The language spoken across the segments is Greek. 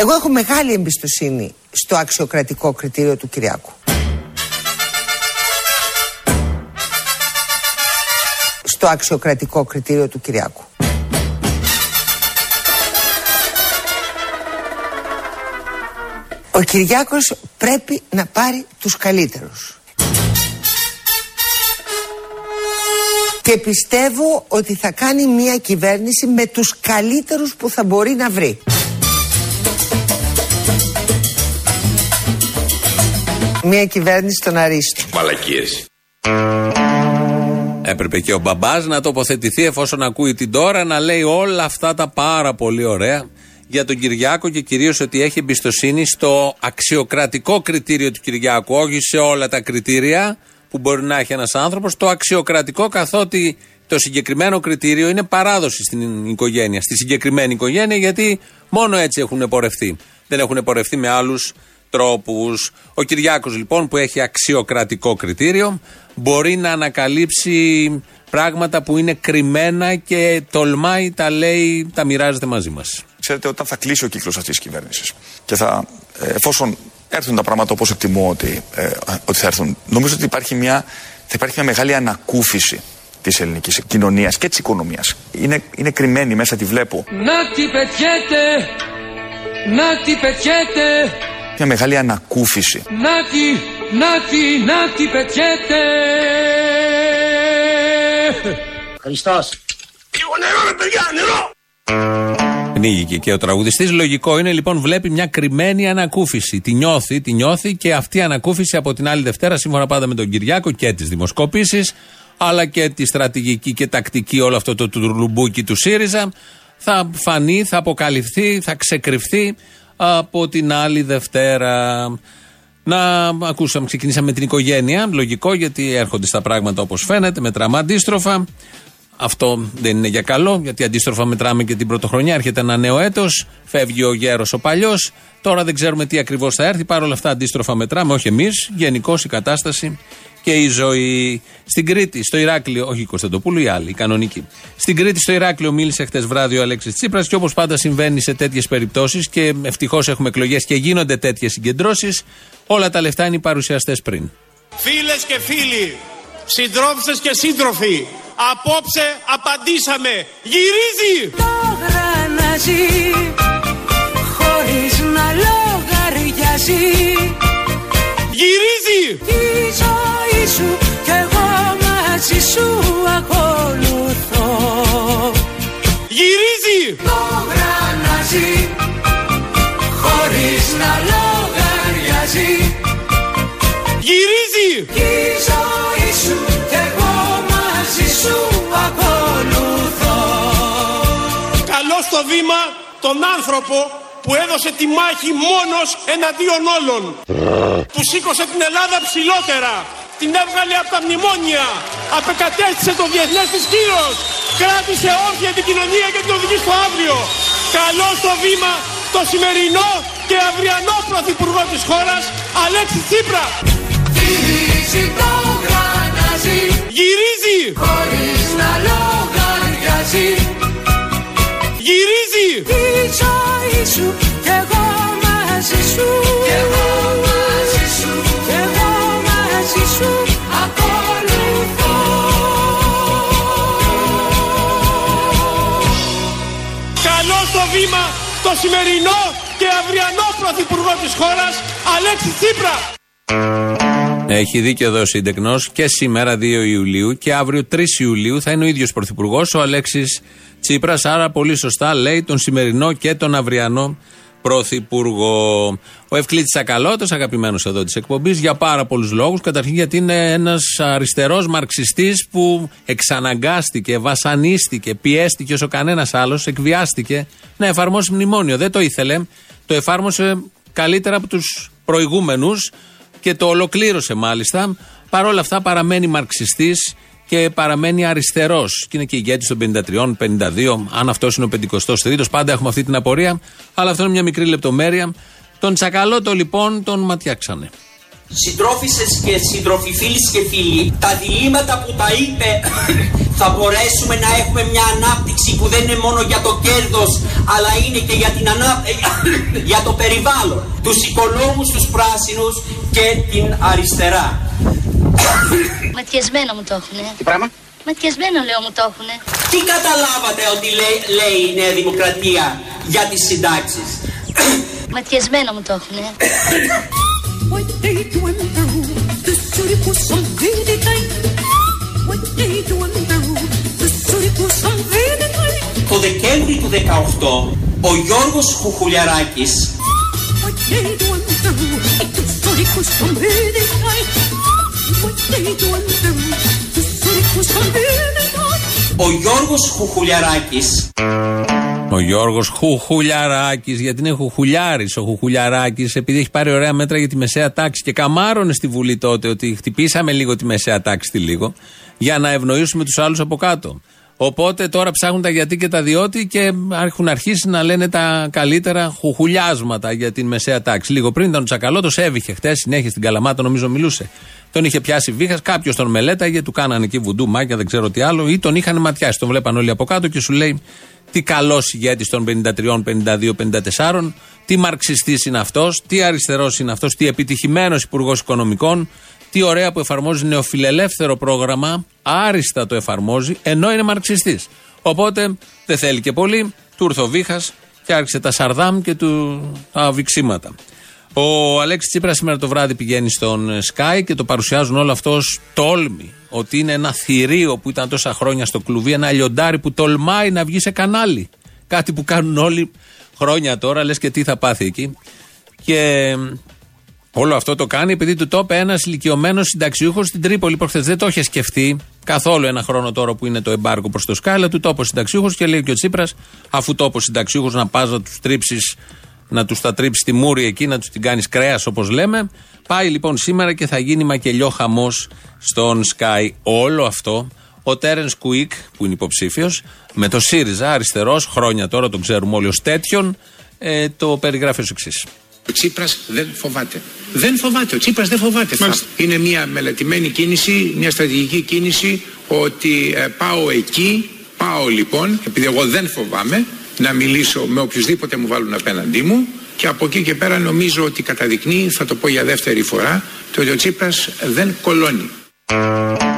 Εγώ έχω μεγάλη εμπιστοσύνη στο αξιοκρατικό κριτήριο του Κυριάκου. Στο αξιοκρατικό κριτήριο του Κυριάκου. Ο Κυριάκος πρέπει να πάρει τους καλύτερους. Και πιστεύω ότι θα κάνει μια κυβέρνηση με τους καλύτερους που θα μπορεί να βρει. Μια κυβέρνηση των αρίστων. Μαλακίες. Έπρεπε και ο μπαμπάς να τοποθετηθεί εφόσον ακούει την τώρα να λέει όλα αυτά τα πάρα πολύ ωραία για τον Κυριάκο και κυρίως ότι έχει εμπιστοσύνη στο αξιοκρατικό κριτήριο του Κυριάκου, όχι σε όλα τα κριτήρια που μπορεί να έχει ένας άνθρωπος, το αξιοκρατικό καθότι το συγκεκριμένο κριτήριο είναι παράδοση στην οικογένεια, στη συγκεκριμένη οικογένεια, γιατί μόνο έτσι έχουν πορευτεί. Δεν έχουν πορευτεί με άλλους τρόπους. Ο Κυριάκος λοιπόν που έχει αξιοκρατικό κριτήριο μπορεί να ανακαλύψει πράγματα που είναι κρυμμένα και τολμάει, τα λέει, τα μοιράζεται μαζί μας. Ξέρετε, όταν θα κλείσει ο κύκλος αυτής της κυβέρνησης και θα, ε, εφόσον έρθουν τα πράγματα όπως εκτιμώ ότι, ε, ότι θα έρθουν, νομίζω ότι υπάρχει μια, θα υπάρχει μια μεγάλη ανακούφιση της ελληνικής κοινωνίας και της οικονομίας. Είναι, είναι κρυμμένη μέσα, τη βλέπω. Να τι πετιέται, να τι πετιέται. Μια μεγάλη ανακούφιση. Να τι, να τι, να τι πετιέται. Χριστός. Λίγο νερό ρε παιδιά, νερό. Πνίγηκε και ο τραγουδιστής. Λογικό είναι λοιπόν, βλέπει μια κρυμμένη ανακούφιση. Τη νιώθει, τη νιώθει και αυτή η ανακούφιση από την άλλη Δευτέρα, σύμφωνα πάντα με τον Κυριάκο και τις δημοσκοπήσεις, αλλά και τη στρατηγική και τακτική όλο αυτό το τουρλουμπούκι του ΣΥΡΙΖΑ, θα φανεί, θα αποκαλυφθεί, θα ξεκρυφθεί από την άλλη Δευτέρα. Να ακούσαμε, ξεκινήσαμε με την οικογένεια. Λογικό γιατί έρχονται στα πράγματα όπως φαίνεται, με τραμά αντίστροφα. Αυτό δεν είναι για καλό, γιατί αντίστροφα μετράμε και την πρωτοχρονιά. Έρχεται ένα νέο έτος, φεύγει ο γέρος ο παλιός. Τώρα δεν ξέρουμε τι ακριβώς θα έρθει. Παρ' όλα αυτά αντίστροφα μετράμε, όχι εμείς. Γενικώς η κατάσταση και η ζωή. Στην Κρήτη, στο Ηράκλειο, όχι η Κωνσταντοπούλου, η άλλη, η κανονική. Στην Κρήτη, στο Ηράκλειο, μίλησε χτες βράδυ ο Αλέξης Τσίπρας και όπως πάντα συμβαίνει σε τέτοιες περιπτώσεις και ευτυχώς έχουμε εκλογές και γίνονται τέτοιες συγκεντρώσεις, όλα τα λεφτά είναι οι παρουσιαστές πριν. Φίλες και φίλοι, συντρόφισσες και σύντροφοι, απόψε απαντήσαμε. Γυρίζει! Το γρανάζι χωρίς να λογαριάζει Γυρίζει! Γρανάζι χωρίς να λογαριάζει Γυρίζει! Τη ζωή σου κι εγώ μαζί σου ακολουθώ Καλό στο βήμα τον άνθρωπο που έδωσε τη μάχη μόνος εναντίον όλων. που σήκωσε την Ελλάδα ψηλότερα. Την έβγαλε από τα μνημόνια. Απεκατέστησε το διεθνές της κύρος. Κράτησε όρθια την κοινωνία και την οδηγεί στο αύριο. Καλό στο βήμα το σημερινό και αυριανό πρωθυπουργό της χώρας Αλέξη Τσίπρα. Γυρίζει το γρανάζι Γυρίζει! χωρίς να λογαριάζει σημερινό και αυριανό πρωθυπουργό της χώρας Αλέξη Τσίπρα. Έχει δίκιο εδώ ο Σύντεκνος και σήμερα 2 Ιουλίου και αύριο 3 Ιουλίου θα είναι ο ίδιος Πρωθυπουργός, ο Αλέξης Τσίπρας. Άρα πολύ σωστά λέει τον σημερινό και τον αυριανό Πρωθυπουργό. Ο Ευκλήτης Ακαλώτο, αγαπημένος εδώ της εκπομπής, για πάρα πολλούς λόγους. Καταρχήν γιατί είναι ένας αριστερός μαρξιστής που εξαναγκάστηκε, βασανίστηκε, πιέστηκε όσο κανένας άλλος, εκβιάστηκε να εφαρμόσει μνημόνιο. Δεν το ήθελε. Το εφάρμοσε καλύτερα από τους προηγούμενους και το ολοκλήρωσε μάλιστα. Παρ' όλα αυτά παραμένει μαρξιστής και παραμένει αριστερός. Και είναι και ηγέτης των 53, 52. Αν αυτός είναι ο 53ο, πάντα έχουμε αυτή την απορία. Αλλά αυτό είναι μια μικρή λεπτομέρεια. Τον Τσακαλώτο λοιπόν τον ματιάξανε. Συντρόφισσες και συντροφοί, φίλοι και φίλοι, τα διλήμματα που τα είπε θα μπορέσουμε να έχουμε μια ανάπτυξη που δεν είναι μόνο για το κέρδος αλλά είναι και για, την ανά... για το περιβάλλον. Τους οικονόμους, τους πράσινους και την αριστερά. Ματιασμένο μου το έχουνε. Τι πράγμα; Ματιασμένο λέω μου το έχουνε. Τι καταλάβατε ότι λέει, λέει η Νέα Δημοκρατία για τις συντάξεις; Ματισμένο μου το έχουνε. το Δεκέμβρη του 18, ο γιόργο Χουχουλιαράκης. Ο Γιόκο Χουχουλιαράκης. Ο Γιώργος Χουχουλιαράκης, γιατί είναι Χουχουλιάρης ο Χουχουλιαράκης, επειδή έχει πάρει ωραία μέτρα για τη μεσαία τάξη και καμάρωνε στη Βουλή τότε ότι χτυπήσαμε λίγο τη μεσαία τάξη τη λίγο, για να ευνοήσουμε τους άλλους από κάτω. Οπότε τώρα ψάχνουν τα γιατί και τα διότι και έχουν αρχίσει να λένε τα καλύτερα χουχουλιάσματα για την μεσαία τάξη. Λίγο πριν ήταν ο Τσακαλώτο, έβηχε χτες, συνέχεια στην Καλαμάτα, νομίζω μιλούσε. Τον είχε πιάσει βήχας, κάποιος τον μελέταγε, του κάνανε εκεί βουντού, μάκια, δεν ξέρω τι άλλο, ή τον είχαν ματιάσει. Τον βλέπαν όλοι από κάτω και σου λέει τι καλός ηγέτης των 53, 52, 54, τι μαρξιστής είναι αυτός, τι αριστερός είναι αυτός, τι επιτυχημένος υπουργός οικονομικών, τι ωραία που εφαρμόζει νεοφιλελεύθερο πρόγραμμα, άριστα το εφαρμόζει, ενώ είναι μαρξιστής. Οπότε δεν θέλει και πολύ, του ήρθε ο Βήχας και άρχισε τα σαρδάμ και του, τα βυξίματα. Ο Αλέξης Τσίπρας σήμερα το βράδυ πηγαίνει στον ε, Sky και το παρουσιάζουν όλο αυτό ως τόλμη. Ότι είναι ένα θηρίο που ήταν τόσα χρόνια στο κλουβί, ένα λιοντάρι που τολμάει να βγει σε κανάλι. Κάτι που κάνουν όλοι χρόνια τώρα, λες και τι θα πάθει εκεί. Και ε, όλο αυτό το κάνει επειδή του το είπε ένας ηλικιωμένος συνταξιούχος στην Τρίπολη προχθές. Δεν το είχε σκεφτεί καθόλου ένα χρόνο τώρα που είναι το εμπάργκο προς το Sky, αλλά του το είπε ο συνταξιούχος και λέει και ο Τσίπρας, αφού το είπε ο συνταξιούχος να πας να τους τρίψεις να τους τα τρίψει τη μούρη εκεί, να τους την κάνεις κρέας όπως λέμε. Πάει λοιπόν σήμερα και θα γίνει μακελιό χαμός στον Sky. Όλο αυτό ο Τέρεν Κουίκ, που είναι υποψήφιος, με το ΣΥΡΙΖΑ, αριστερός, χρόνια τώρα τον ξέρουμε όλοι ως τέτοιον, ε, το περιγράφει ως εξής. Ο Τσίπρας δεν φοβάται. Δεν φοβάται. Ο Τσίπρας δεν φοβάται. Είναι μια μελετημένη κίνηση, μια στρατηγική κίνηση ότι ε, πάω εκεί, πάω λοιπόν, επειδή εγώ δεν φοβάμαι, να μιλήσω με οποιουσδήποτε μου βάλουν απέναντί μου και από εκεί και πέρα νομίζω ότι καταδεικνύει, θα το πω για δεύτερη φορά, το ότι ο Τσίπρας δεν κολώνει.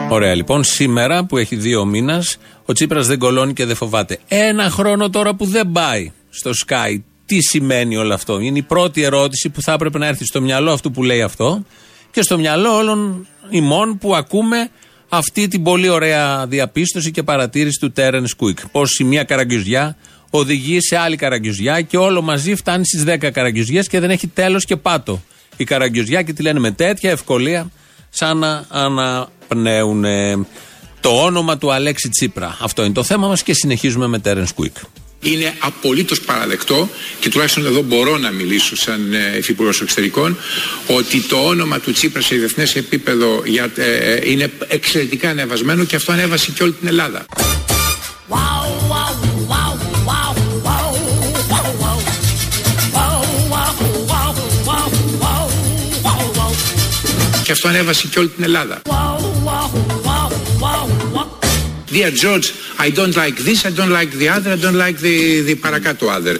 Ωραία λοιπόν, σήμερα που έχει δύο μήνα, ο Τσίπρας δεν κολώνει και δεν φοβάται. Ένα χρόνο τώρα που δεν πάει στο Sky, τι σημαίνει όλο αυτό; Είναι η πρώτη ερώτηση που θα έπρεπε να έρθει στο μυαλό αυτού που λέει αυτό και στο μυαλό όλων ημών που ακούμε αυτή την πολύ ωραία διαπίστωση και παρατήρηση του Τέρεν Κουίκ. Πώς η μία καραγκιουζιά οδηγεί σε άλλη καραγκιουζιά και όλο μαζί φτάνει στις 10 καραγκιουζιές και δεν έχει τέλος και πάτο. Η καραγκιουζιά και τη λένε με τέτοια ευκολία σαν να αναπνέουν το όνομα του Αλέξη Τσίπρα. Αυτό είναι το θέμα μας και συνεχίζουμε με Τέρεν Κουίκ. Είναι απολύτως παραδεκτό και τουλάχιστον εδώ μπορώ να μιλήσω σαν ε, Υφυπουργός Εξωτερικών ότι το όνομα του Τσίπρα σε διεθνές επίπεδο για, ε, ε, είναι εξαιρετικά ανεβασμένο και αυτό ανέβασε και όλη την Ελλάδα. Και αυτό ανέβασε και όλη την Ελλάδα. Dear George, I don't like this, I don't like the other, I don't like the, the παρακάτω other.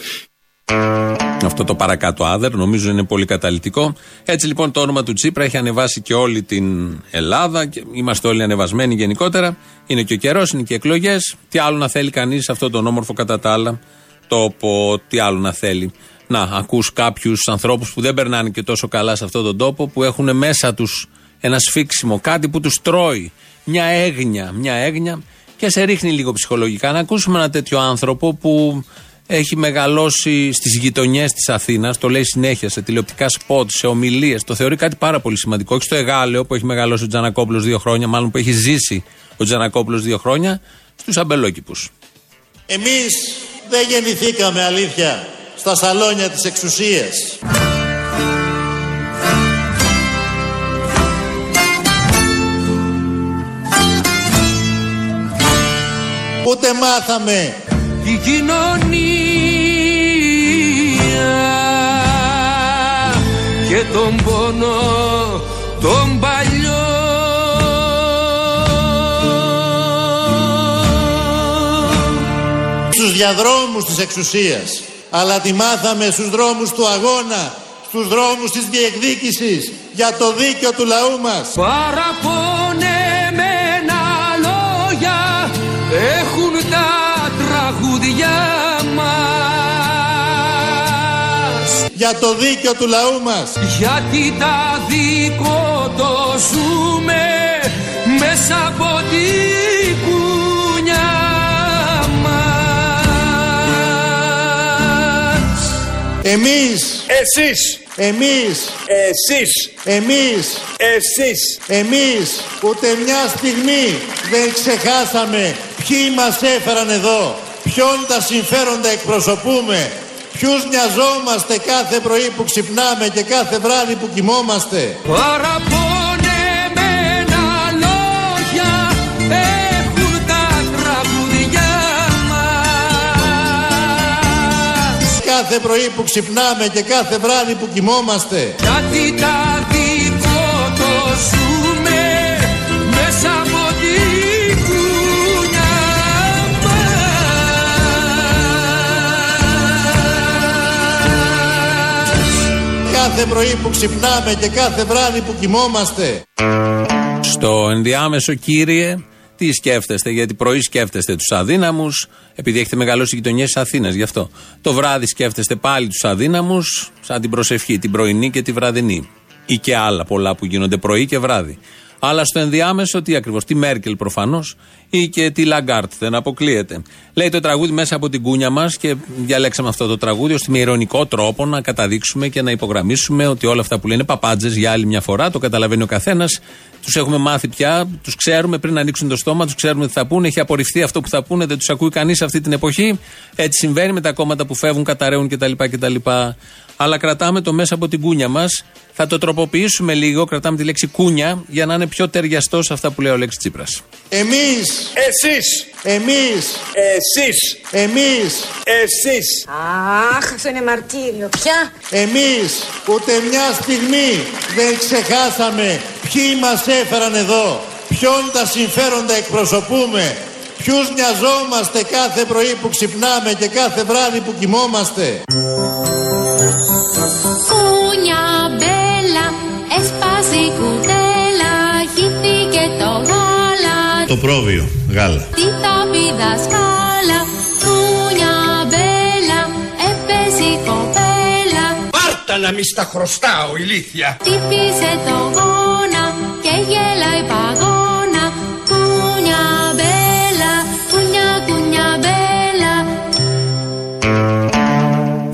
Αυτό το παρακάτω άδερ νομίζω είναι πολύ καταλητικό. Έτσι λοιπόν το όνομα του Τσίπρα έχει ανεβάσει και όλη την Ελλάδα και είμαστε όλοι ανεβασμένοι γενικότερα. Είναι και ο καιρός, είναι και εκλογές. Τι άλλο να θέλει κανείς αυτό τον όμορφο κατά τα άλλα; Τόπο, τι άλλο να θέλει; Να, ακούς κάποιους ανθρώπους που δεν περνάνε και τόσο καλά σε αυτόν τον τόπο, που έχουν μέσα τους ένα σφίξιμο, κάτι που τους τρώει. Μια έγνοια, μια έγνοια και σε ρίχνει λίγο ψυχολογικά. Να ακούσουμε ένα τέτοιο άνθρωπο που έχει μεγαλώσει στις γειτονιές της Αθήνας, το λέει συνέχεια σε τηλεοπτικά σποτ, σε ομιλίες. Το θεωρεί κάτι πάρα πολύ σημαντικό. Όχι στο Εγάλεο που έχει μεγαλώσει ο Τζανακόπουλος δύο χρόνια, μάλλον που έχει ζήσει ο Τζανακόπουλος δύο χρόνια, στους αμπελόκηπους. Εμείς δεν γεννηθήκαμε αλήθεια στα σαλόνια της εξουσίας. Ούτε μάθαμε η κοινωνία και τον πόνο τον παλιό Στους διαδρόμους της εξουσίας αλλά τη μάθαμε στους δρόμους του αγώνα στους δρόμους της διεκδίκησης για το δίκαιο του λαού μας. Παραπονεμένα λόγια έχουν τα τραγούδια μας. Για το δίκαιο του λαού μας. Γιατί τα δικό το ζούμε μέσα από την Εμείς Εσείς. Εμείς Εσείς. Εμείς Εσείς. Εμείς ούτε μια στιγμή δεν ξεχάσαμε ποιοι μας έφεραν εδώ, ποιον τα συμφέροντα εκπροσωπούμε, ποιους νοιαζόμαστε κάθε πρωί που ξυπνάμε και κάθε βράδυ που κοιμόμαστε. Παραπονεμένα Κάθε πρωί που ξυπνάμε και κάθε βράδυ που κοιμόμαστε. Γιατί τα δικό το ζούμε μέσα από την κουνιά μας Κάθε πρωί που ξυπνάμε και κάθε βράδυ που κοιμόμαστε. Στο ενδιάμεσο, κύριε, τι σκέφτεστε, γιατί πρωί σκέφτεστε τους αδύναμους, επειδή έχετε μεγαλώσει γειτονιές της Αθήνας, γι' αυτό. Το βράδυ σκέφτεστε πάλι τους αδύναμους, σαν την προσευχή, την πρωινή και τη βραδινή. Ή και άλλα πολλά που γίνονται πρωί και βράδυ. Αλλά στο ενδιάμεσο, τι ακριβώς, τη Μέρκελ προφανώς ή και τη Λαγκάρντ, δεν αποκλείεται. Λέει το τραγούδι μέσα από την κούνια μας και διαλέξαμε αυτό το τραγούδι ώστε με ειρωνικό τρόπο να καταδείξουμε και να υπογραμμίσουμε ότι όλα αυτά που λένε παπάντζες για άλλη μια φορά, το καταλαβαίνει ο καθένας. Τους έχουμε μάθει πια, τους ξέρουμε πριν ανοίξουν το στόμα, τους ξέρουμε τι θα πούνε. Έχει απορριφθεί αυτό που θα πούνε, δεν τους ακούει κανείς αυτή την εποχή. Έτσι συμβαίνει με τα κόμματα που φεύγουν, καταραίουν κτλ. κτλ. Αλλά κρατάμε το μέσα από την κούνια μας. Θα το τροποποιήσουμε λίγο, κρατάμε τη λέξη κούνια για να είναι πιο ταιριαστός σε αυτά που λέει ο Λέξη Τσίπρας. Εμείς, Εσείς. εμείς, Εσείς. εμείς, Εσείς. Αχ, αυτό είναι μαρτύριο. Ποια; εμείς ούτε μια στιγμή δεν ξεχάσαμε ποιοι μας έφεραν εδώ, ποιον τα συμφέροντα εκπροσωπούμε, ποιους νοιαζόμαστε κάθε πρωί που ξυπνάμε και κάθε βράδυ που κοιμόμαστε. Το πρόβιο, γάλα. Τι θα πει δασκάλα, κούνια μπέλα, έπεσε η κοπέλα. Πάρτα να μη στα χρωστάω, ηλίθεια. Χτύπησε το γόνα και γέλάει παγώνα.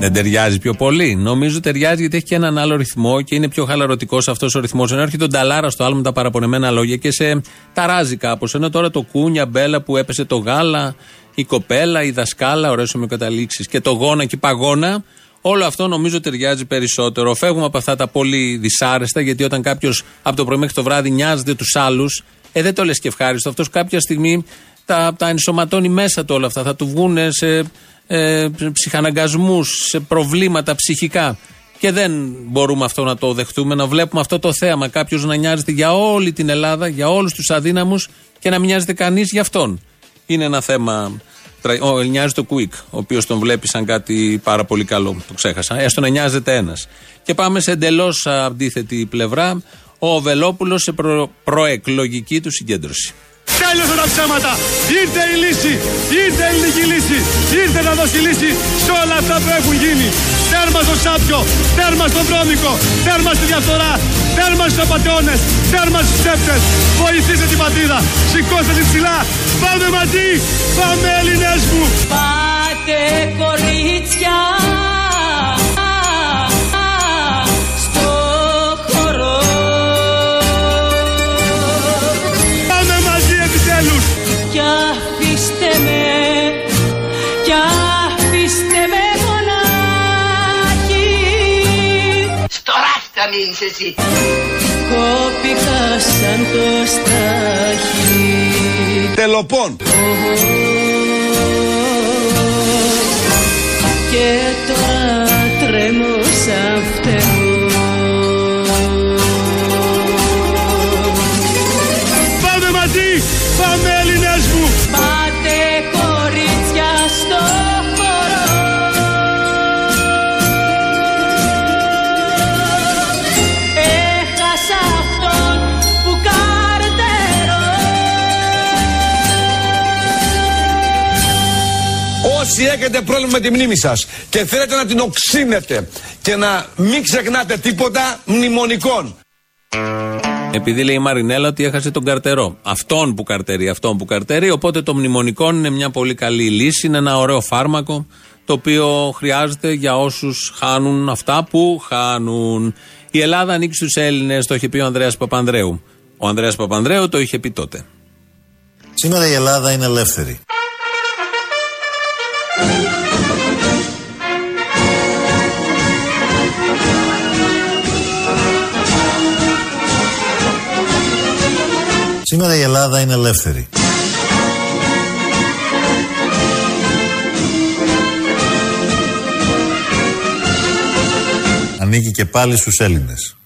Δεν ταιριάζει πιο πολύ. Νομίζω ταιριάζει γιατί έχει και έναν άλλο ρυθμό και είναι πιο χαλαρωτικός αυτός ο ρυθμός. Ενώ έρχεται τον Ταλάρα στο άλλο με τα παραπονεμένα λόγια και σε ταράζει κάπως. Ενώ τώρα το κούνια, μπέλα που έπεσε το γάλα, η κοπέλα, η δασκάλα, ωραίε ομοιοκαταλήξει και το γόνα και η παγώνα. Όλο αυτό νομίζω ταιριάζει περισσότερο. Φεύγουμε από αυτά τα πολύ δυσάρεστα, γιατί όταν κάποιος από το πρωί μέχρι το βράδυ νοιάζεται τους άλλους, ε, δεν το λες και ευχάριστο. Αυτός κάποια στιγμή τα, τα ενσωματώνει μέσα του όλα αυτά. Θα του βγουν σε ε, ψυχαναγκασμούς, σε προβλήματα ψυχικά. Και δεν μπορούμε αυτό να το δεχτούμε, να βλέπουμε αυτό το θέαμα. Κάποιος να νοιάζεται για όλη την Ελλάδα, για όλους τους αδύναμους και να μην νοιάζεται κανείς για αυτόν. Είναι ένα θέμα. τρα- Ο, νοιάζει το Quick, ο οποίος τον βλέπει σαν κάτι πάρα πολύ καλό. Το ξέχασα. Έστω να νοιάζεται ένας. Και πάμε σε εντελώς αντίθετη πλευρά. Ο Βελόπουλο σε προ, προεκλογική του συγκέντρωση. Τέλειωσαν τα ψέματα. Ήρθε η λύση. Ήρθε η ελληνική λύση. Ήρθε να δώσει λύση σε όλα αυτά που έχουν γίνει. Τέρμα στο σάπιο. Τέρμα στο βρώμικο. Τέρμα στη διαφθορά. Τέρμα στους απαταιώνες. Τέρμα στους ψεύτες. Βοηθήστε την πατρίδα. Σηκώστε την ψηλά. Πάμε μαζί. Πάμε Έλληνες μου. Πάτε κορίτσια Κι αφήστε με Κι αφήστε με μονάχη Στο ράφτα μείνεις εσύ. Κόπηκα σαν το στάχι Τελοπών. Και τώρα τρέμω σαν έχετε πρόβλημα με τη μνήμη σας και θέλετε να την οξύνετε και να μην ξεχνάτε τίποτα μνημονικών. Επειδή λέει η Μαρινέλα ότι έχασε τον καρτερό. Αυτόν που καρτερεί, αυτόν που καρτερεί. Οπότε το μνημονικό είναι μια πολύ καλή λύση. Είναι ένα ωραίο φάρμακο το οποίο χρειάζεται για όσους χάνουν αυτά που χάνουν. Η Ελλάδα ανήκει στους Έλληνες, το είχε πει ο Ανδρέας Παπανδρέου. Ο Ανδρέας Παπανδρέου το είχε πει τότε. Σήμερα η Ελλάδα είναι ελεύθερη. Σήμερα η Ελλάδα είναι ελεύθερη. Ανήκει και πάλι στους Έλληνες.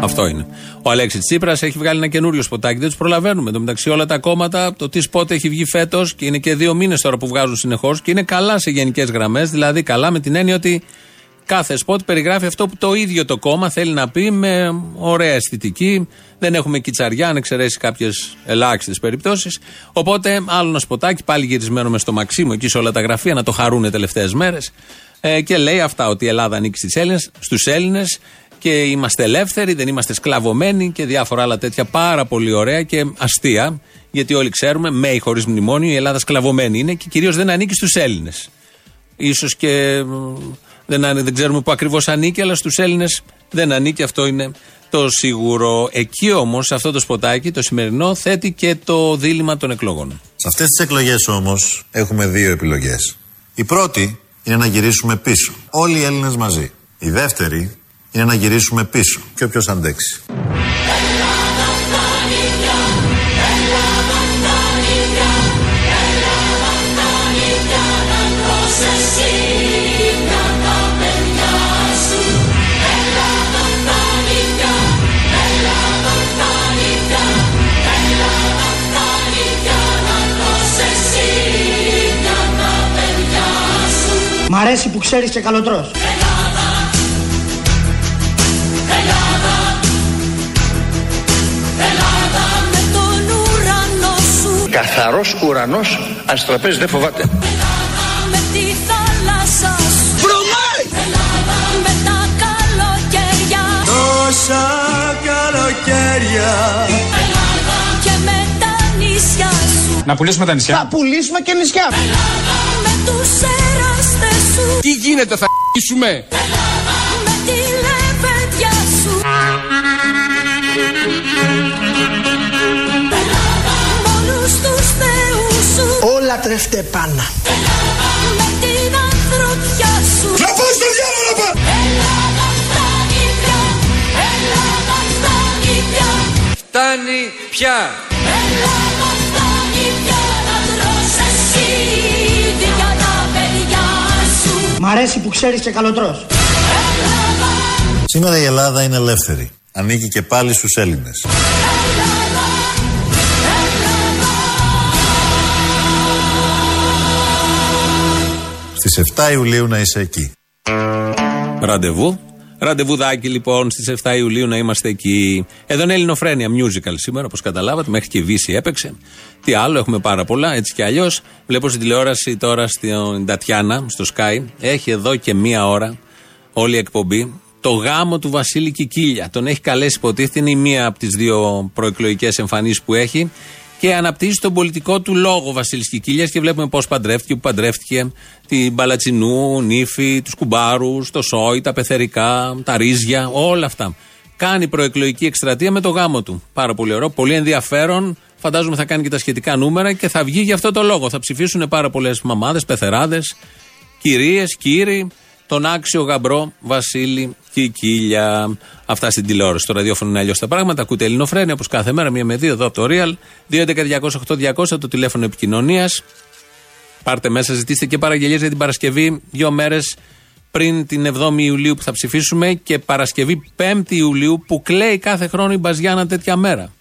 Αυτό είναι. Ο Αλέξης Τσίπρας έχει βγάλει ένα καινούριο σποτάκι. Δεν τους προλαβαίνουμε. Στο μεταξύ όλα τα κόμματα, το τι σποτ έχει βγει φέτος και είναι και δύο μήνες τώρα που βγάζουν συνεχώς και είναι καλά σε γενικές γραμμές. Δηλαδή καλά με την έννοια ότι κάθε σποτ περιγράφει αυτό που το ίδιο το κόμμα θέλει να πει με ωραία αισθητική. Δεν έχουμε κιτσαριά, αν εξαιρέσεις κάποιες ελάχιστες περιπτώσεις. Οπότε άλλο ένα σποτάκι, πάλι γυρισμένο μες στο Μαξίμου εκεί σε όλα τα γραφεία, να το χαρούν τελευταίες μέρες. Ε, και λέει αυτά, ότι η Ελλάδα ανήκει στους Έλληνες και είμαστε ελεύθεροι, δεν είμαστε σκλαβωμένοι και διάφορα άλλα τέτοια πάρα πολύ ωραία και αστεία. Γιατί όλοι ξέρουμε, με ή χωρίς μνημόνιο, η Ελλάδα σκλαβωμένη είναι και κυρίως δεν ανήκει στους Έλληνες. Ίσως και μ, δεν, ανε- δεν ξέρουμε που ακριβώς ανήκει, αλλά στους Έλληνες δεν ανήκει. Αυτό είναι το σίγουρο. Εκεί όμως, σε αυτό το σποτάκι, το σημερινό, θέτει και το δίλημα των εκλογών. Σε αυτές τις εκλογές όμως έχουμε δύο επιλογές. Η πρώτη είναι να γυρίσουμε πίσω. Όλοι οι Έλληνες μαζί. Η δεύτερη είναι να γυρίσουμε πίσω. Και όποιος αντέξει. Μ' αρέσει που ξέρεις και καλοτρός. Καθαρός ουρανός, αστραπές δεν φοβάται. Με τη θάλασσα σου Με τα καλοκαίρια Τόσα καλοκαίρια Και με τα νησιά σου Να πουλήσουμε τα νησιά. Θα πουλήσουμε και νησιά. Με τους εραστές σου Τι γίνεται θα ίσουμε. Με τη λεβέντια σου σου Όλα τρεφτεπάνα. Με την ανθρωπιά σου Να πάω στο διάλογο να πάω. Ελλάδα φτάνει πια Ελλάδα φτάνει πια Φτάνει πια. Ελλάδα φτάνει πια να τρως εσύ για τα παιδιά σου Μ' αρέσει που ξέρεις και καλοτρός. Σήμερα η Ελλάδα είναι ελεύθερη. Ανήκει και πάλι στους Έλληνες. Στις 7 Ιουλίου να είσαι εκεί. Ραντεβού. Ραντεβουδάκι λοιπόν στις 7 Ιουλίου να είμαστε εκεί. Εδώ είναι Ελληνοφρένια Musical σήμερα, όπως καταλάβατε. Μέχρι και η Βύση έπαιξε. Τι άλλο, έχουμε πάρα πολλά, έτσι κι αλλιώς. Βλέπω στην τηλεόραση τώρα στην Τατιάνα, στο Sky. Έχει εδώ και μία ώρα όλη η εκπομπή. Το γάμο του Βασίλη Κικίλια. Τον έχει καλέσει, υποτίθεται, είναι η μία από τις δύο προεκλογικές εμφανίσεις που έχει. Και αναπτύσσει τον πολιτικό του λόγο ο Βασίλης Κικίλιας και βλέπουμε πώς παντρεύτηκε, που παντρεύτηκε την Μπαλατσινού, Νύφη, τους Κουμπάρους, το Σόι, τα Πεθερικά, τα Ρίζια, όλα αυτά. Κάνει προεκλογική εκστρατεία με το γάμο του. Πάρα πολύ ωραίο, πολύ ενδιαφέρον. Φαντάζομαι θα κάνει και τα σχετικά νούμερα και θα βγει για αυτό το λόγο. Θα ψηφίσουν πάρα πολλές μαμάδες, πεθεράδες, κυρίες, κύριοι, τον άξιο γαμπρό Βασίλη Κικίλια. Αυτά στην τηλεόραση. Στο ραδιόφωνο είναι αλλιώς τα πράγματα. Ακούτε Ελληνοφρένια όπως κάθε μέρα, μία με δύο εδώ από το Real. 2.11.208.200 το τηλέφωνο επικοινωνίας. Πάρτε μέσα, ζητήστε και παραγγελίες για την Παρασκευή, δύο μέρες πριν την 7η Ιουλίου που θα ψηφίσουμε και Παρασκευή 5η Ιουλίου που κλαίει κάθε χρόνο η Μπαζιάνα τέτοια μέρα.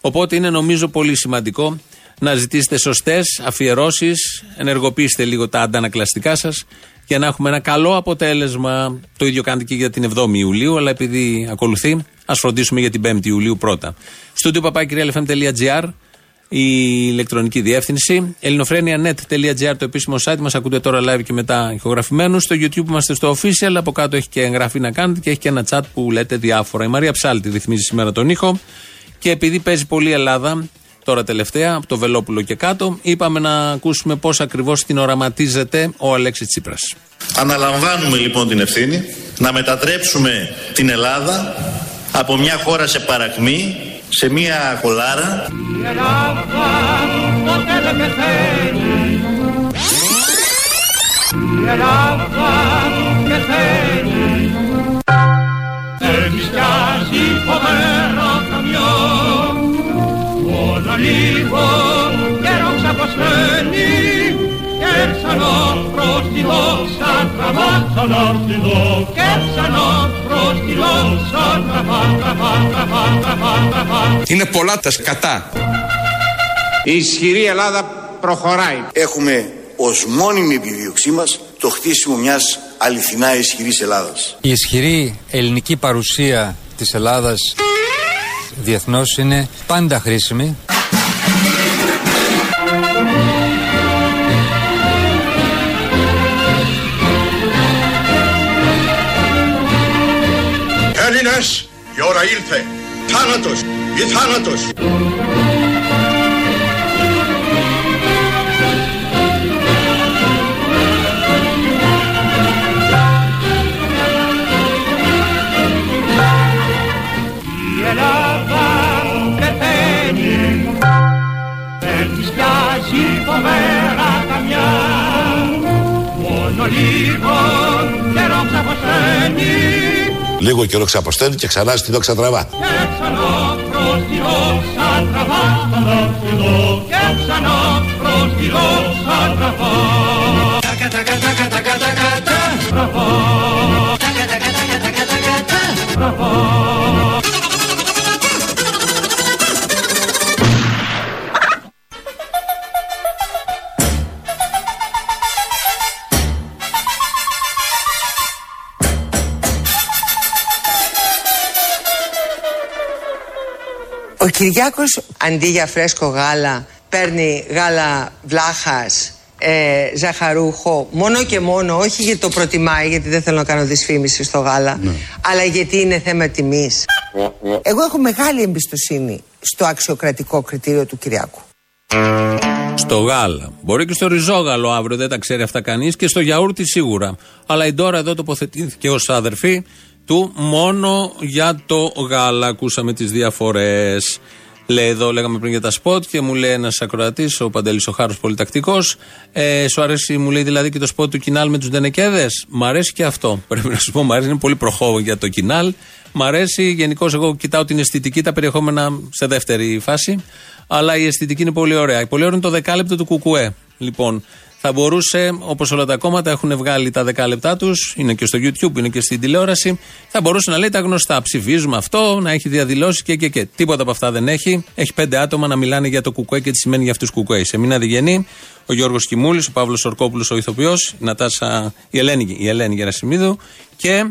Οπότε είναι νομίζω πολύ σημαντικό να ζητήσετε σωστές αφιερώσεις, ενεργοποιήστε λίγο τα αντανακλαστικά σας για να έχουμε ένα καλό αποτέλεσμα. Το ίδιο κάνετε και για την 7η Ιουλίου, αλλά επειδή ακολουθεί, ας φροντίσουμε για την 5η Ιουλίου πρώτα. Στούντιο παπάκυριαλεφm.gr η ηλεκτρονική διεύθυνση. ελληνοφρένια.net.gr το επίσημο site μας. Ακούτε τώρα live και μετά ηχογραφημένους. Στο YouTube είμαστε στο official. Από κάτω έχει και εγγραφή να κάνετε και έχει και ένα chat που λέτε διάφορα. Η Μαρία Ψάλτη ρυθμίζει σήμερα τον ήχο. Και επειδή παίζει πολύ Ελλάδα, τώρα τελευταία, από το Βελόπουλο και κάτω, είπαμε να ακούσουμε πώς ακριβώς την οραματίζεται ο Αλέξης Τσίπρας. Αναλαμβάνουμε λοιπόν την ευθύνη να μετατρέψουμε την Ελλάδα από μια χώρα σε παρακμή σε μια κολάρα. Η Ελλάδα λίγο καιρό ξαποσταίνει και ξανά προς τη δόξα τραβά και ξανά προς τη δόξα τραβά, τραβά, τραβά, τραβά, τραβά Είναι πολλά τα σκατά. Η ισχυρή Ελλάδα προχωράει. Έχουμε ως μόνιμη επιδίωξή μας το χτίσιμο μιας αληθινά ισχυρής Ελλάδας. Η ισχυρή ελληνική παρουσία της Ελλάδας διεθνώς είναι πάντα χρήσιμη. Έλληνες, η ώρα ήλθε. Θάνατος ή θάνατος. Λίγο καιρό ξαποσταίνει και ξανά στη δόξα τραβά. Και Κυριάκος αντί για φρέσκο γάλα παίρνει γάλα βλάχας, ε, ζαχαρούχο, μόνο και μόνο, όχι γιατί το προτιμάει, γιατί δεν θέλω να κάνω δυσφήμιση στο γάλα, αλλά γιατί είναι θέμα τιμής. Εγώ έχω μεγάλη εμπιστοσύνη στο αξιοκρατικό κριτήριο του Κυριάκου. Στο γάλα. Μπορεί και στο ριζόγαλο αύριο, δεν τα ξέρει αυτά κανείς. Και στο γιαούρτι σίγουρα. Αλλά η Ντόρα εδώ τοποθετήθηκε ως αδερφή του μόνο για το γάλα. Ακούσαμε τις διαφορές. Λέει εδώ, λέγαμε πριν για τα σποτ και μου λέει ένας ακροατής, ο Παντελής ο Χάρος, πολύ τακτικός. Ε, σου αρέσει, μου λέει δηλαδή και το σποτ του ΚΙΝΑΛ με τους Ντενεκέδες; Μ' αρέσει και αυτό. Πρέπει να σου πω, μ' αρέσει, είναι πολύ προχώ για το ΚΙΝΑΛ. Μ' αρέσει, γενικώς εγώ κοιτάω την αισθητική, τα περιεχόμενα σε δεύτερη φάση. Αλλά η αισθητική είναι πολύ ωραία. Πολύ ωραίο είναι το δεκάλεπτο του ΚΚΕ. Λοιπόν, θα μπορούσε, όπως όλα τα κόμματα έχουν βγάλει τα δεκάλεπτά τους, είναι και στο YouTube, είναι και στην τηλεόραση, θα μπορούσε να λέει τα γνωστά. Ψηφίζουμε αυτό, να έχει διαδηλώσει και, και, και. Τίποτα από αυτά δεν έχει. Έχει πέντε άτομα να μιλάνε για το Κουκουέ και τι σημαίνει για αυτούς Κουκουέ. Η Σεμίνα Διγενή, ο Γιώργος Κιμούλης, ο Παύλος Ορκόπουλος, ο ηθοποιός, η Νατάσα, η Ελένη, η Ελένη Γερασιμίδου και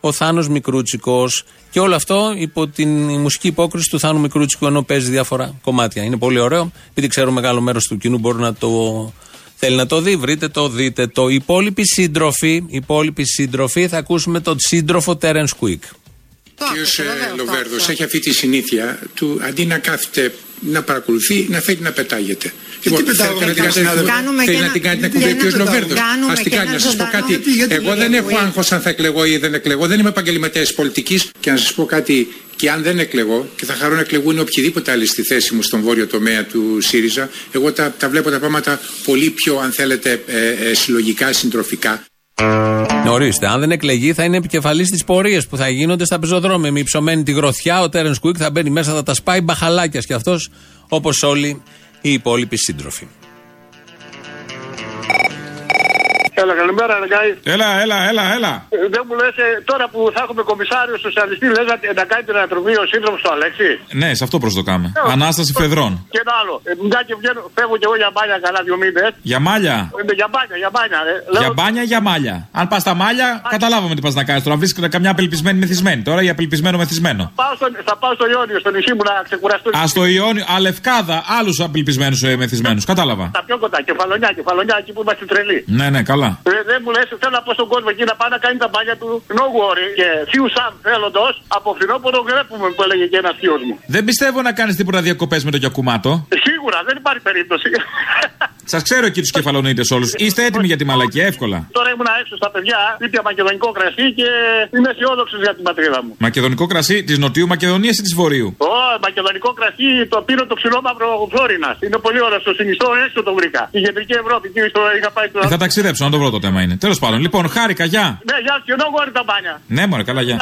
ο Θάνος Μικρούτσικος. Και όλο αυτό υπό την μουσική υπόκριση του Θάνου Μικρούτσικου, ενώ παίζει διάφορα κομμάτια. Είναι πολύ ωραίο. Επειδή ξέρω μεγάλο μέρος του κοινού μπορεί να το θέλει να το δει, βρείτε το, δείτε το. Οι υπόλοιποι σύντροφοι, οι υπόλοιποι σύντροφοι θα ακούσουμε τον σύντροφο Terence Quick. Ο κ. Λοβέρδος έχει αυτή τη συνήθεια του αντί να κάθεται να παρακολουθεί, να θέλει να πετάγεται. Λοιπόν, θέλετε να την κάνετε- Κάνουμε θέλει και να ένα- την κάνετε για εκπομπή ένα ο κ. ζωντανό. Λοβέρδος. Κάνουμε Α την και κάνει, ένα να σα πω ζωντανό. κάτι. Γιατί Εγώ δεν έχω άγχος αν θα εκλεγώ ή δεν εκλεγώ. Δεν είμαι επαγγελματίας πολιτικής και να σας πω κάτι. Και αν δεν εκλεγώ, και θα χαρώ να εκλεγούν οποιοδήποτε άλλοι στη θέση μου στον βόρειο τομέα του ΣΥΡΙΖΑ, εγώ τα, τα βλέπω τα πράγματα πολύ πιο, αν θέλετε, ε, ε, συλλογικά, συντροφικά. Ορίστε, αν δεν εκλεγεί, θα είναι επικεφαλής της πορείας που θα γίνονται στα πεζοδρόμια. Με υψωμένη τη γροθιά, ο Τέρεν Κουίκ θα μπαίνει μέσα, θα τα σπάει μπαχαλάκια κι αυτός, όπως όλοι οι υπόλοιποι σύντροφοι. Έλα, καλημέρα, Ραγκάη. Έλα, έλα, έλα, έλα. Ε, Δεν μου λες τώρα που θα έχουμε κομισάριο σοσιαλιστή, λες να, να κάνει την ανατροπή ο σύντροφος του Αλέξη; Ναι, σε αυτό προσδοκάμε. Ε, Ανάσταση Φεδρών. Και ένα άλλο. Ε, μια και βγαίνω, φεύγω κι εγώ για μπάνια καλά δύο μήνες. Για μάλια. Για μπάνια, για μπάνια. Ε. Για μπάνια ή για μάλια. Αν πας στα μάλια, καταλάβαμε τι πας να κάνεις. Τώρα βρίσκεται καμιά απελπισμένη μεθυσμένη. Τώρα η απελπισμένο μεθυσμένο. Πάω στο, θα πάω στο Ιόνιο, στο νησί μου να ξεκουραστώ. Α το Ιόνιο, αλευκάδα, άλλους απελπισμένους ε, μεθυσμένους. Κατάλαβα. Τα πιο κοντά, κεφαλονιά, κεφαλονιά εκεί που είμαστε τρελοί. Ναι, ναι, καλά. Ε, δεν μου λες, θέλω να πω στον κόσμο εκεί να πάει να κάνει τα μπάνια του no worry και few some θέλοντος από φθινόπωρο γρέπουμε που έλεγε και ένας θείος μου. Δεν πιστεύω να κάνεις τίποτα διακοπές με το Γιακουμάτο. Ε, Σίγουρα δεν υπάρχει περίπτωση. Σας ξέρω εκεί τους κεφαλονίτε όλους. Είστε έτοιμοι για τη μαλακία, εύκολα; Τώρα ήμουν έξω στα παιδιά, πήπια μακεδονικό κρασί και είμαι αισιόδοξος για τη πατρίδα μου. Μακεδονικό κρασί της Νοτιού Μακεδονίας ή της Βορείου; Ω, μακεδονικό κρασί το πήρε το ψηλό μαύρο Φλόρινα. Είναι πολύ ωραίο. Στο συνιστό έξω το βρήκα. Η κεντρική Ευρώπη, εκεί στο είχα πάει το. Ε, θα ταξιδέψω, να το βρω το θέμα είναι. Τέλος πάντων, λοιπόν, χάρηκα, γεια. Ναι, γεια σου, ενώ γόρι τα μπάνια. Ναι, μωρέ, καλά, γεια.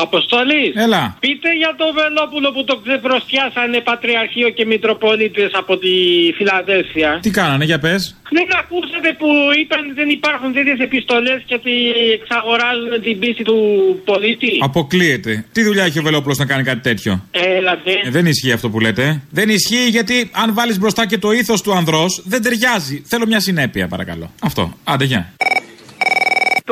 Αποστολή. Έλα. Πείτε για το Βελόπουλο που το ξεπροστιάσανε Πατριαρχείο και Μητροπολίτες από τη Φιλαδέλφια. Τι κάνανε, για πες. Δεν ακούσατε που είπαν δεν υπάρχουν τέτοιες επιστολές και ότι εξαγοράζουν την πίστη του πολίτη; Αποκλείεται. Τι δουλειά έχει ο Βελόπουλος να κάνει κάτι τέτοιο; Έλατε. Ε, δεν ισχύει αυτό που λέτε. Δεν ισχύει γιατί αν βάλεις μπροστά και το ήθος του ανδρός, δεν ταιριάζει. Θέλω μια συνέπεια, παρακαλώ. Αυτό. Άντε, γεια.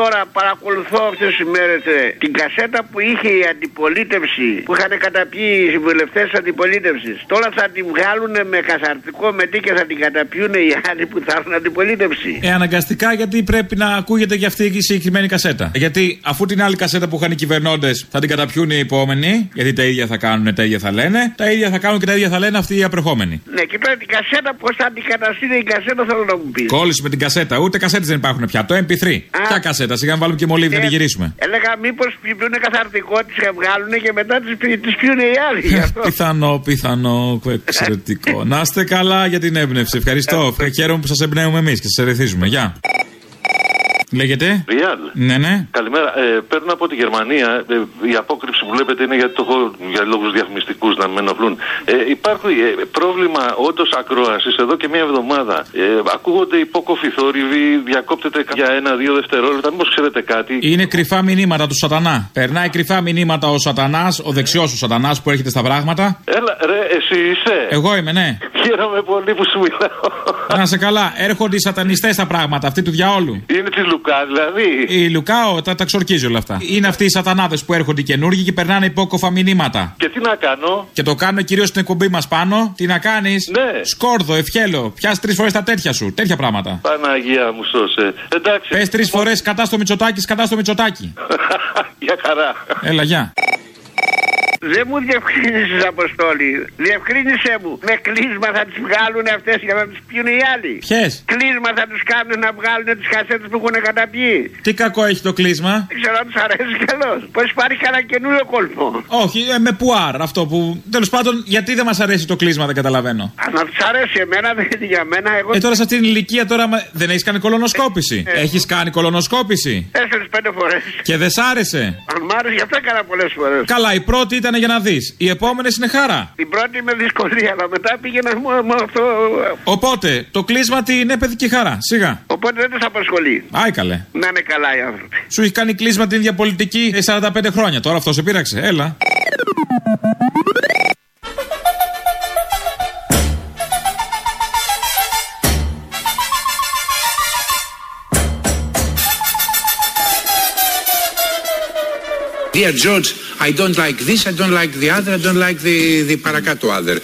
Τώρα παρακολουθώ αυτέ τι μέρε την κασέτα που είχε η αντιπολίτευση που είχαν καταπιεί οι συμβουλευτέ της αντιπολίτευσης. Τώρα θα την βγάλουν με καθαρτικό με τι και θα την καταπιούν οι άλλοι που θα έχουν αντιπολίτευση. Ε, αναγκαστικά γιατί πρέπει να ακούγεται και αυτή η συγκεκριμένη κασέτα. Γιατί αφού την άλλη κασέτα που είχαν οι κυβερνώντες θα την καταπιούν οι επόμενοι, γιατί τα ίδια θα κάνουν, τα ίδια θα λένε, τα ίδια θα κάνουν και τα ίδια θα λένε αυτοί οι απερχόμενοι. Ναι, και τώρα την κασέτα πώς θα αντικαταστήσει η κασέτα θέλω να μου πεις. Κόλληση με την κασέτα, ούτε κασέτες δεν υπάρχουν πια. Το MP3. Ποια κασέτα, σιγά να βάλουμε και μολύβι να τη γυρίσουμε. Έλεγα μήπως πιούν καθαρτικό, τις βγάλουν και μετά τις πιούν οι άλλοι. γι' αυτό. πιθανό, πιθανό, εξαιρετικό. να είστε καλά για την έμπνευση. Ευχαριστώ. Χαίρομαι που σας εμπνέουμε εμείς και σας ερεθίζουμε. Γεια. Λέγεται; Ριάλ. Ναι, ναι. Καλημέρα. Ε, παίρνω από τη Γερμανία. Ε, η απόκρυψη που βλέπετε είναι γιατί το έχω για λόγους διαφημιστικούς να με ενοχλούν. Ε, υπάρχει ε, πρόβλημα όντως ακρόασης εδώ και μία εβδομάδα. Ε, ακούγονται υπόκοφοι θόρυβοι, διακόπτεται για ένα-δύο δευτερόλεπτα. Μήπως ξέρετε κάτι; Είναι κρυφά μηνύματα του Σατανά. Περνάει κρυφά μηνύματα ο Σατανάς, ο δεξιός ο Σατανάς που έρχεται στα πράγματα. Έλα, ρε, εσύ είσαι. Εγώ είμαι, ναι. Χαίρομαι πολύ που σου μιλάω. Να σε καλά. Έρχονται οι σατανιστές στα πράγματα, αυτοί του διαόλου. Είναι της Λουκά, δηλαδή. Η Λουκάο τα, τα ξορκίζει όλα αυτά. Είναι αυτοί οι σατανάδες που έρχονται οι καινούργοι και περνάνε υπόκοφα μηνύματα. Και τι να κάνω; Και το κάνω κυρίως στην εκπομπή μας πάνω. Τι να κάνεις; Ναι. Σκόρδο, ευχέλο. Πιάσει τρεις φορές τα τέτοια σου. Τέτοια πράγματα. Παναγία μου σώσε. Εντάξει. Πες τρεις φορές κατά στο μυτσοτάκι, κατά στο μυτσοτάκι. Για χαρά. Έλα, γεια. Δεν μου διευκρίνησε, Αποστόλη. Διευκρίνησε μου. Με κλείσμα θα τις βγάλουν αυτές για να τις πιούν οι άλλοι. Ποιες; Κλείσμα θα τους κάνουν να βγάλουν τις κασέτες που έχουν καταπιεί. Τι κακό έχει το κλείσμα; Δεν ξέρω αν τους αρέσει καλώ. Πώς υπάρχει κανένα καινούριο κόλπο. Όχι, ε, με πουάρ αυτό που. Τέλος πάντων, γιατί δεν μας αρέσει το κλείσμα, δεν καταλαβαίνω. Αν να τους αρέσει εμένα, δεν είναι για μένα. Εγώ... Ε, τώρα σε αυτήν την ηλικία τώρα μα- δεν έχεις κάνει κολονοσκόπηση. Ε, ε. έχεις κάνει κολονοσκόπηση. Τέσσερι-πέντε φορές. Και δεν σ' άρεσε. Αν μ' άρεσε, γι' αυτό έκανα πολλές φορές. Καλά, η πρώτη ήταν για να δεις. Οι επόμενες είναι χαρά. Την πρώτη με δυσκολία, αλλά μετά πήγαινα μόνο με αυτό. Οπότε το κλείσμα τι είναι παιδική χαρά. Σιγά. Οπότε δεν τους απασχολεί. Άι καλέ. Να είναι καλά οι άνθρωποι. Σου έχει κάνει κλείσμα την ίδια πολιτική ε, 45 χρόνια. Τώρα αυτό σε πείραξε. Έλα. Dear George, I don't like this, I don't like the other, I don't like the, the παρακάτω other.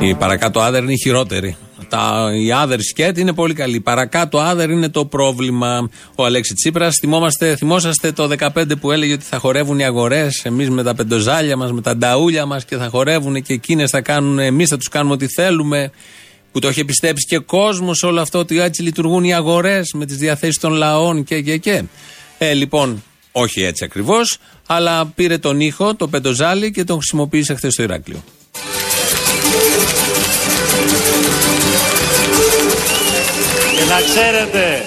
Η παρακάτω άδερ είναι η χειρότερη. Τα, η άδερ σκέτ είναι πολύ καλή. Παρακάτω άδερ είναι το πρόβλημα. Ο Αλέξη Τσίπρας, θυμόσαστε το 15 που έλεγε ότι θα χορεύουν οι αγορές, εμείς με τα πεντοζάλια μας, με τα νταούλια μας και θα χορεύουν και εκείνες θα κάνουν, εμείς θα τους κάνουμε ό,τι θέλουμε. Που το είχε πιστέψει και κόσμος όλο αυτό ότι έτσι λειτουργούν οι αγορές με τις διαθέσεις των λαών και και και. Ε, λοιπόν, όχι έτσι ακριβώς, αλλά πήρε τον ήχο, το πεντοζάλι και τον χρησιμοποίησε χθες στο Ηράκλειο. Και να ξέρετε,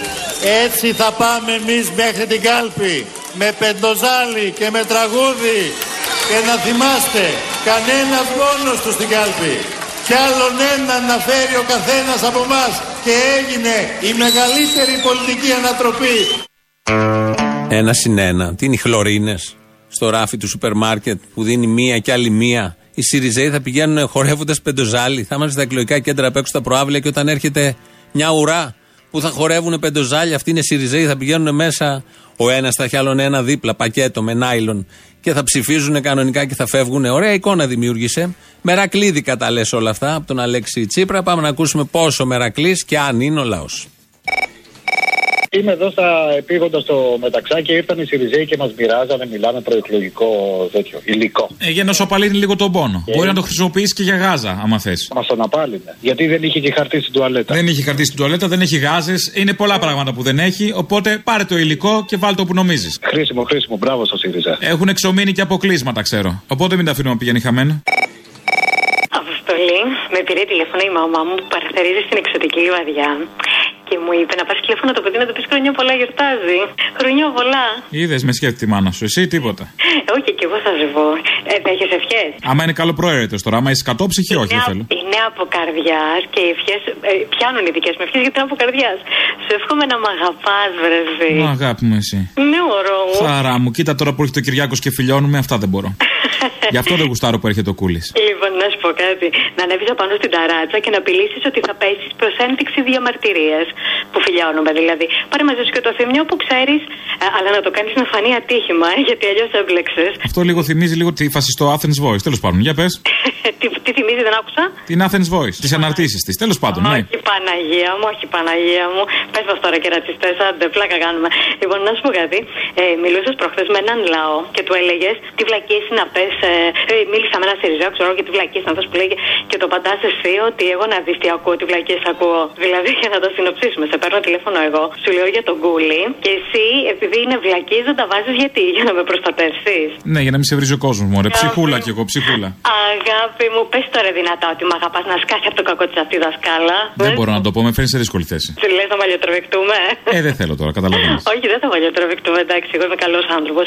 έτσι θα πάμε εμείς μέχρι την κάλπη. Με πεντοζάλι και με τραγούδι. Και να θυμάστε, κανένας μόνος του στην κάλπη. Κι άλλον έναν να φέρει ο καθένας από μας και έγινε η μεγαλύτερη πολιτική ανατροπή. Ένα συν ένα. Τι είναι οι χλωρίνες στο ράφι του σούπερ μάρκετ που δίνει μία και άλλη μία. Οι Σιριζέοι θα πηγαίνουν χορεύοντας πεντοζάλι. Θα είμαστε στα εκλογικά κέντρα απ' έξω στα προάβλια και όταν έρχεται μια ουρά που θα χορεύουν πεντοζάλι, αυτοί είναι Σιριζέοι, θα πηγαίνουν μέσα ο ένας θα έχει άλλον ένα δίπλα, πακέτο με νάιλον και θα ψηφίζουν κανονικά και θα φεύγουν. Ωραία εικόνα δημιούργησε. Μερακλίδικα τα λες όλα αυτά από τον Αλέξη Τσίπρα. Πάμε να ακούσουμε πόσο μερακλής και αν είναι ο λαός. Είμαι εδώ στα επίγοντας στο μεταξά και ήρθαν οι Σιριζέοι και μας μοιράζανε, μιλάμε προεκλογικό τέτοιο, υλικό. Ε, για να σου απαλύνει λίγο τον πόνο. Μπορεί να το χρησιμοποιήσεις και για γάζα, άμα θες. Μας τον απάλυνε. Γιατί δεν είχε και χαρτί στην τουαλέτα. Δεν είχε χαρτί στην τουαλέτα, δεν έχει γάζες. Είναι πολλά πράγματα που δεν έχει. Οπότε πάρε το υλικό και βάλ το που νομίζεις. Χρήσιμο, χρήσιμο. Μπράβο στο ΣΥΡΙΖΑ. Έχουν εξομείνει και αποκλείσματα, ξέρω. Οπότε μην τα αφήνουμε να πηγαίνει χαμένο. Αποστολή, με πήρε τηλέφωνο η μαμά μου που παραθερίζει στην εξωτική λιβαδιά και μου είπε να πάρει τηλέφωνο το παιδί να το πεις χρόνια πολλά γιορτάζει. Χρόνια πολλά. Είδες με σκέφτη τη μάνα σου, εσύ τίποτα. Ε, όχι, και εγώ θα ζω. Ε, θα έχεις ευχές. Άμα είναι καλό προαίρετο τώρα, άμα είσαι κατόψυχη, όχι, δεν θέλω. Είναι από καρδιάς και οι ευχές ε, πιάνουν οι δικές μου ευχές γιατί είναι από καρδιάς. Σου εύχομαι να μ' αγαπάς, βρεζί. Μα αγάπη μου, εσύ. Ναι, ωρό μου. Χαρά μου, κοίτα τώρα που έρχεται ο Κυριάκος και φιλιώνουμε, αυτά δεν μπορώ. Γι' αυτό δεν γουστάρω που έρχεται ο Κούλης. Λοιπόν, να σου πω κάτι. Να ανέβεις απάνω στην ταράτσα και να απειλήσεις ότι θα πέσεις προς ένδειξη διαμαρτυρίας. Που φιλιώνουμε δηλαδή. Πάρε μαζί σου και το θύμιο που ξέρεις, αλλά να το κάνεις να φανεί ατύχημα, ε, γιατί αλλιώς έμπλεξε. Αυτό λίγο θυμίζει λίγο τη φασιστό Athens Voice. Τέλος πάντων, για πες. τι, τι θυμίζει, δεν άκουσα; Την Athens Voice, τις αναρτήσεις της. Τέλος πάντων, ναι. Όχι Παναγία μου, όχι Παναγία μου. Πες μας τώρα και ρατσιστές, άντε, πλάκα κάνουμε. Λοιπόν, να σου πω κάτι. Ε, Μιλούσες προχθές με έναν λαό και του έλεγες τι βλακίε είναι αυτέ. Ε, ε, μίλησα με ένα Σιριζέο, ξέρω και τι βλακίε είναι αυτέ που λέγε και το παντά εσύ ότι εγώ να δεις τι ακούω, τι βλακίε ακούω. Δηλαδή για να το συνοψίσουμε. Σε παίρνω τηλέφωνο εγώ, σου λέω για τον κούλι και εσύ επειδή είναι βλακίε δεν τα βάζεις γιατί, για να με προστατεύσεις. Ναι, για να μην σε βρίζει ο κόσμος μου, ρε. Ψυχούλα κι εγώ, ψυχούλα. Αγάπη μου, πες τώρα δυνατά ότι με αγαπάς να σκάσει από το κακό της αυτή δασκάλα. Δεν μπορώ να το πω, με φέρνει σε δύσκολη θέση. Σου λες να μαλλιοτραβηκτούμε. Ε, δεν θέλω τώρα, καταλαβαίνω. Όχι, δεν θα μαλλιοτραβηκτούμε, εντάξει, εγώ είμαι καλός άνθρωπος.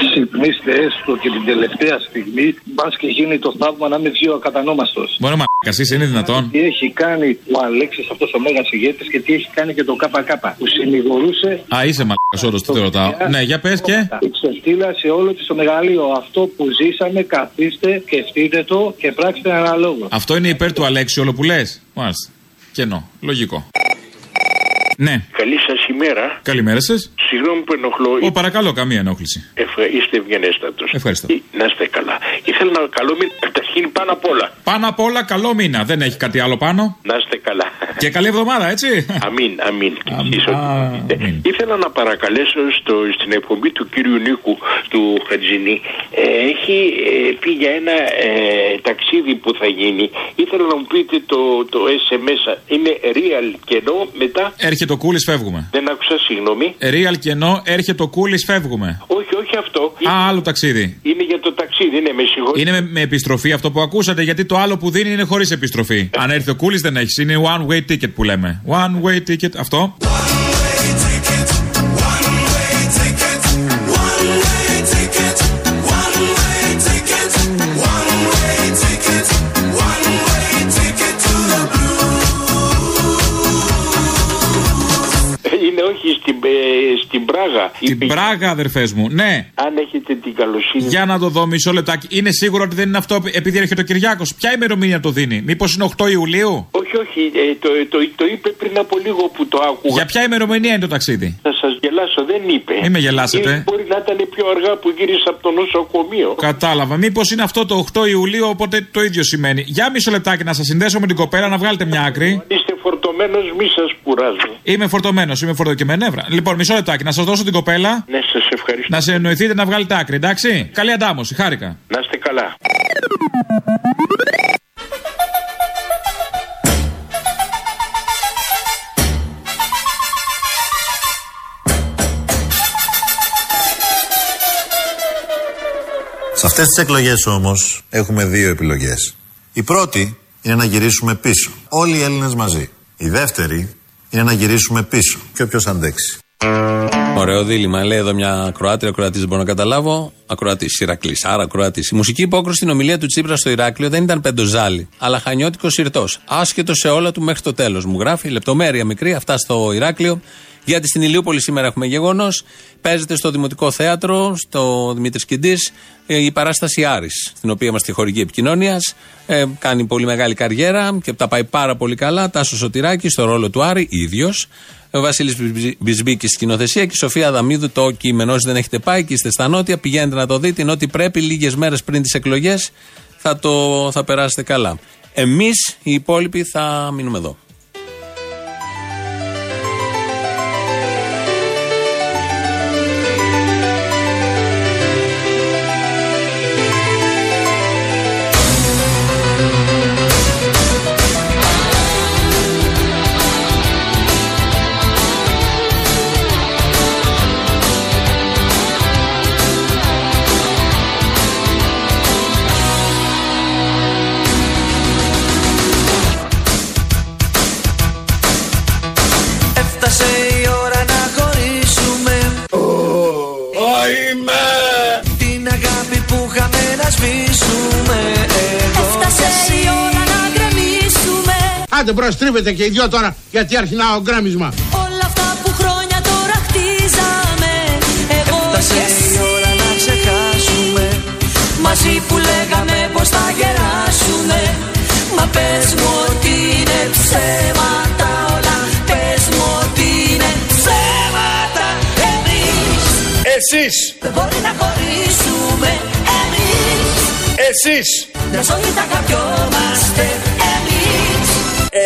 Ξυπνήστε έστω και την τελευταία στιγμή, μπας και γίνει το θαύμα να είμαι δύο ακατανόμαστος. Μπορεί να εσύ είναι δυνατόν. Τι έχει κάνει ο Αλέξης αυτός ο μέγας ηγέτης και τι έχει κάνει και το ΚΚ που συνηγορούσε. Α, είσαι μαλάκα, όντως, τι το ρωτάω. Ναι, για πες και. Ξεφτύλασε όλο της το μεγαλείο. Αυτό που ζήσαμε, καθίστε, σκεφτείτε το και πράξτε αναλόγω. Αυτό είναι υπέρ του Αλέξη, όλο που λες. Μάλιστα. Κενό. Λογικό. Ναι. Καλή σας ημέρα. Καλημέρα σας. Συγγνώμη που ενοχλώ. Ω, παρακαλώ, καμία ενόχληση. Ευχα... Είστε ευγενέστατος. Ευχαριστώ. Να είστε καλά. Ήθελα να καλό μήνα. Καταρχήν πάνω απ' όλα. Πάνω απ' όλα, καλό μήνα. Δεν έχει κάτι άλλο πάνω. Να είστε καλά. Και καλή εβδομάδα, έτσι. Αμήν, αμήν. αμήν. Ήθελα να παρακαλέσω στο, στην εκπομπή του κύριου Νίκου του Χατζινή. Ε, έχει ε, πει για ένα ε, ταξίδι που θα γίνει. Ήθελα να μου πείτε το, το SMS. Είναι real και ενώ μετά. Έρχεται ο κούλης, φεύγουμε. Δεν άκουσα, συγγνώμη. Real και ενώ έρχεται ο κούλης, φεύγουμε. Όχι, όχι αυτό. Α, άλλο ταξίδι. Είναι για το ταξίδι, ναι, με συγχωρείτε. Είναι με, με επιστροφή αυτό που ακούσατε, γιατί το άλλο που δίνει είναι χωρίς επιστροφή. Αν έρθει ο κούλης δεν έχεις. Είναι one way ticket που λέμε. One way ticket, αυτό. Στην, ε, στην Πράγα. Την Πράγα, αδερφές μου, ναι. Αν έχετε την καλοσύνη. Για να το δω μισό λεπτάκι. Είναι σίγουρο ότι δεν είναι αυτό επειδή έρχεται ο Κυριάκος. Ποια ημερομηνία το δίνει, Μήπως είναι 8 Ιουλίου; Όχι, όχι. Ε, το, το, το, είπε πριν από λίγο που το άκουγα. Για ποια ημερομηνία είναι το ταξίδι; Θα σας γελάσω, δεν είπε. Μην με γελάσετε. Ή μπορεί να ήταν πιο αργά που γύρισα από το νοσοκομείο. Κατάλαβα. Μήπως είναι αυτό το 8 Ιουλίου, οπότε το ίδιο σημαίνει. Για μισό λεπτάκι να σας συνδέσω με την κοπέλα να βγάλετε μια άκρη. Είστε φορτωμένος, μη σας κουράζω. Είμαι φορτωμένος, είμαι φορτωμένο και με νεύρα. Λοιπόν, μισό λεπτάκι να σας δώσω την κοπέλα. Ναι, σας ευχαριστώ. Να σε εννοηθείτε να βγάλετε άκρη, εντάξει; Καλή αντάμωση, χάρηκα. Να είστε καλά. Σε αυτές τις εκλογές όμως έχουμε δύο επιλογές. Η πρώτη είναι να γυρίσουμε πίσω. Όλοι οι Έλληνες μαζί. Η δεύτερη είναι να γυρίσουμε πίσω. Και όποιος αντέξει. Ωραίο δίλημα. Λέει εδώ μια ακροάτρια, ακροατής δεν μπορώ να καταλάβω. Ακροατή, Ηρακλής. Άρα ακροατή. Η μουσική υπόκρουση στην ομιλία του Τσίπρα στο Ηράκλειο δεν ήταν πεντοζάλι, αλλά χανιώτικος ηρτό. Άσχετο σε όλα του μέχρι το τέλος. Μου γράφει λεπτομέρεια μικρή, αυτά στο Ηράκλειο. Γιατί στην Ηλιούπολη σήμερα έχουμε γεγονός. Παίζεται στο Δημοτικό Θέατρο, στο Δημήτρης Κιντής, η παράσταση Άρης, στην οποία είμαστε χορηγή επικοινωνίας. Ε, κάνει πολύ μεγάλη καριέρα και τα πάει πάρα πολύ καλά. Τάσο Σωτηράκης στο ρόλο του Άρη, ίδιος. Ο Βασίλης Μπισμπίκη σκηνοθεσία και η Σοφία Αδαμίδου το κείμενο. Όσοι δεν έχετε πάει και είστε στα νότια, πηγαίνετε να το δείτε. Είναι ότι πρέπει λίγες μέρες πριν τις εκλογές θα, το, θα περάσετε καλά. Εμείς οι υπόλοιποι θα μείνουμε εδώ. Είμαι. Την αγάπη που είχαμε να σβήσουμε Εγώ Έφτασε η ώρα να γκρεμίσουμε. Άντε μπρος τρίβετε και οι δυο τώρα γιατί αρχινά ο γκρέμισμα. Όλα αυτά που χρόνια τώρα χτίζαμε Εγώ Έφτασε και εσύ. η ώρα να ξεχάσουμε. Μαζί που λέγαμε πως θα γεράσουμε. Μα πες μου ότι είναι ψέματα Εσείς δεν μπορεί να χωρίσουμε Εμείς Εσείς μια ζωή θα καπιόμαστε Εμείς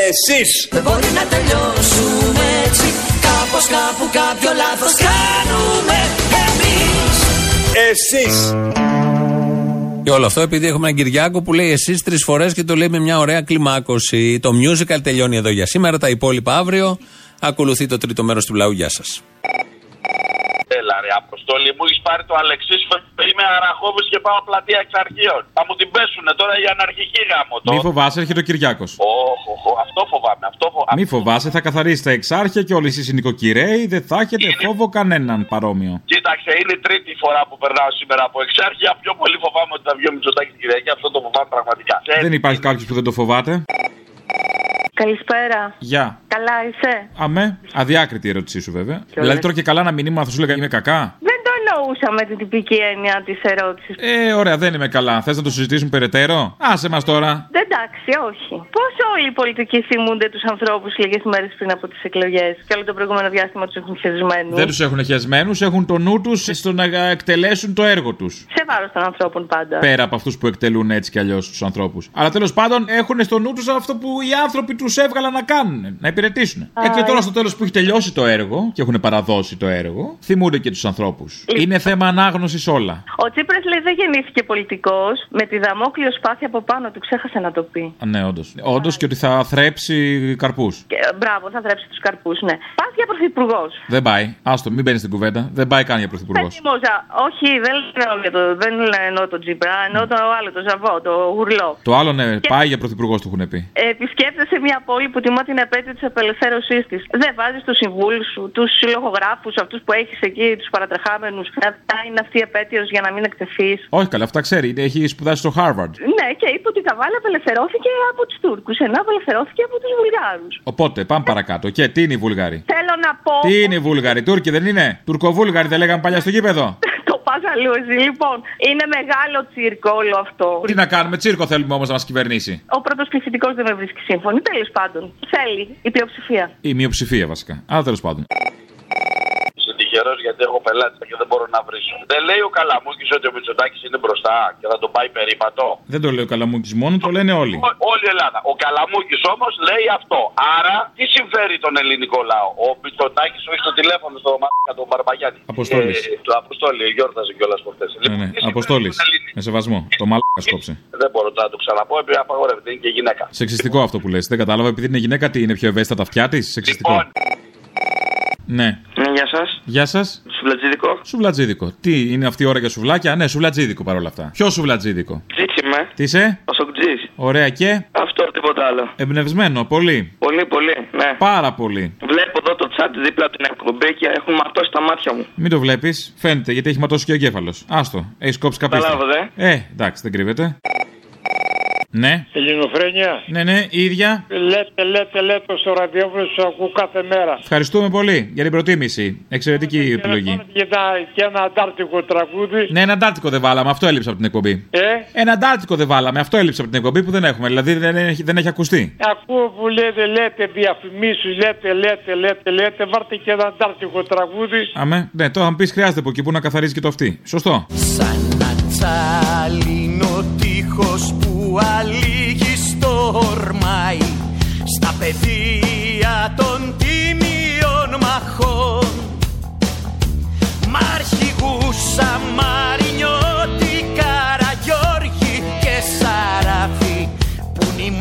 Εσείς δεν μπορεί να τελειώσουμε έτσι Κάπως κάπου κάποιο λάθος κάνουμε Εμείς Εσείς Και όλο αυτό επειδή έχουμε έναν Κυριάκο που λέει εσείς τρεις φορές και το λέει με μια ωραία κλιμάκωση. Το musical τελειώνει εδώ για σήμερα. Τα υπόλοιπα αύριο. Ακολουθεί το τρίτο μέρος του λαού. Γεια σας. Έλα ρε Αποστόλη, μου έχεις πάρει το Αλεξίσφαιρο. Είμαι αραχόβης και πάω πλατεία εξ αρχείων. Θα μου την πέσουνε τώρα οι αναρχικοί γάμο. Μη φοβάσαι, έρχεται ο Κυριάκος. Όχ, όχ, όχ, αυτό φοβάμαι. Αυτό φοβάμαι. Μη φοβάσαι, θα καθαρίσει τα εξάρχεια και όλοι εσείς οι νοικοκυρέοι δεν θα έχετε φόβο κανέναν παρόμοιο. Κοίταξε, είναι η τρίτη φορά που περνάω σήμερα από εξάρχεια. Πιο πολύ φοβάμαι ότι θα βγει ο Μητσοτάκης Κυριακή. Αυτό το φοβάμαι πραγματικά. Δεν υπάρχει κάποιος που δεν το φοβάται. Καλησπέρα. Γεια. Καλά είσαι; Αμέ. Αδιάκριτη η ερώτησή σου βέβαια. Δηλαδή τώρα και καλά ένα μηνύμα θα σου λέγα είμαι κακά. Δεν το εννοούσα με την τυπική έννοια της ερώτησης. Ε, ωραία, δεν είμαι καλά. Θες να το συζητήσουμε περαιτέρω; Άσε μας τώρα. Εντάξει, όχι. Πώς όλοι οι πολιτικοί θυμούνται τους ανθρώπους λίγες μέρες πριν από τις εκλογές και όλο το προηγούμενο διάστημα τους έχουν χεσμένους; Δεν τους έχουν χεσμένους, έχουν το νου τους στο να εκτελέσουν το έργο τους. Σε βάρος των ανθρώπων πάντα. Πέρα από αυτούς που εκτελούν έτσι κι αλλιώς τους ανθρώπους. Αλλά τέλος πάντων έχουν στο νου τους αυτό που οι άνθρωποι τους έβγαλαν να κάνουν, να υπηρετήσουν. Α, ε, και τώρα ε. στο τέλος που έχει τελειώσει το έργο και έχουν παραδώσει το έργο, θυμούνται και τους ανθρώπους. Είναι θέμα ανάγνωσης όλα. Ο Τσίπρας λέει δεν γεννήθηκε πολιτικός. Με τη δαμόκλειο σπάθη από πάνω του ξέχασε να το πει. Α, ναι, όντως. Όντως και ότι θα θρέψει καρπούς. Και, ε, μπράβο, θα θρέψει τους καρπούς, ναι. Πας για πρωθυπουργός. Δεν πάει. Άστο, μην μπαίνεις στην κουβέντα. Δεν πάει καν για πρωθυπουργός. Μόζα, όχι, δεν εννοώ, για το, δεν εννοώ τον Τσίπρα, εννοώ το άλλο, το Ζαβό, το Γουρλό. Το άλλο, ναι, Και- πάει για πρωθυπουργός του έχουν πει. Επισκέπτεσαι μια πόλη που τιμά την επέτειο της απελευθέρωσής της. Δεν βάζεις τους συμβούλους σου, τους συλλογογράφους, αυτούς που έχεις εκεί, τους παρατρεχάμενους, να θα είναι αυτή η επέτειος για να μην εκτεθείς. Όχι καλά, αυτά ξέρει. Έχει σπουδάσει στο Harvard. Ναι, και είπε ότι η Καβάλα απελευθερώθηκε από τους Τούρκους, ενώ απελευθερώθηκε από τους Βουλγάρους. Οπότε, πάμε παρακάτω. Και τι είναι οι Βούλγαροι. Θέλω να πω. Τι είναι οι Βούλγαροι, Τούρκοι δεν είναι; Τουρκοβούλγαροι δεν λέγαμε παλιά στο γήπεδο; Το πας αλλού εσύ. Λοιπόν, είναι μεγάλο τσίρκο όλο αυτό. Τι να κάνουμε, τσίρκο θέλουμε όμως να μας κυβερνήσει. Ο πρώτος πληθυντικός δεν με βρίσκει σύμφωνη. Τέλος πάντων. Θέλει η πλειοψηφία. Η μειοψηφία βασικά. Αλλά τέλος πάντων. Είσαι τυχερό γιατί έχω πελάτη και δεν μπορώ να βρίσω. Δεν λέει ο Καλαμούκης ότι ο Μητσοτάκης είναι μπροστά και θα τον πάει περίπατο. Δεν το λέει ο Καλαμούκης μόνο, το λένε όλοι. Ό- Όλη η Ελλάδα. Ο Καλαμούκης όμως λέει αυτό. Άρα, τι συμφέρει τον ελληνικό λαό; Ο Μητσοτάκης σου έχει το τηλέφωνο στο μάκα τον Μπαρμπαγιάννη. Αποστόλης. Ε, το Αποστόλη, γιόρταζε κιόλας προχθές. Ναι, ναι. Αποστόλης. Με σεβασμό. Το μαλάκα σκόψε. Δεν μπορώ να το ξαναπώ επειδή απαγορεύεται. Είναι και γυναίκα. Σεξιστικό αυτό που λες. Δεν κατάλαβα επειδή είναι γυναίκα, τι είναι πιο ευαίσθητα τα αυτιά της; Σεξιστικό. Ναι. Ναι, γεια σας. Γεια σας. Σουβλατζίδικο. Σουβλατζίδικο. Τι είναι αυτή η ώρα για σουβλάκια; Ναι, σουβλατζίδικο παρόλα αυτά. Ποιο σουβλατζίδικο; Τζίτσι με. Τι είσαι; Ο Σοκτζή. Ωραία και; Αυτό τίποτα άλλο. Εμπνευσμένο. Πολύ. Πολύ, πολύ. Ναι. Πάρα πολύ. Βλέπω εδώ το chat δίπλα από την εκπομπή και έχουν ματώσει τα μάτια μου. Μην το βλέπεις, φαίνεται γιατί έχει ματώσει και ο εγκέφαλος. Άστο, έχεις κόψει καπίστα. Καταλάβατε. Ε, εντάξει, δεν κρύβεται. Ναι, Ελληνοφρένια. ναι, ναι, η ίδια. Λέτε, λέτε, λέτε στο ραδιόφωνο σας ακούω κάθε μέρα. Ευχαριστούμε πολύ για την προτίμηση. Εξαιρετική επιλογή. Και ένα, και ένα αντάρτικο τραγούδι. Ναι, ένα αντάρτικο δεν βάλαμε, αυτό έλειψε από την εκπομπή. Ε, Ένα αντάρτικο δεν βάλαμε, αυτό έλειψε από την εκπομπή που δεν έχουμε. Δηλαδή δεν έχει, δεν έχει ακουστεί. ακούω που λέτε, λέτε διαφημίσει, λέτε, λέτε, λέτε, λέτε. Βάρτε και ένα αντάρτικο τραγούδι. Αμέ, ναι, τώρα θα μου πεις χρειάζεται από εκεί που να καθαρίζει και το αυτή. Σωστό. Τσάλινο τείχος που αλήγει στορμάει Στα πεδία των τιμίων μαχών. Μ' αρχηγούσα Μαρινιώτη, Καραγιώργη και Σαράφη Που είναι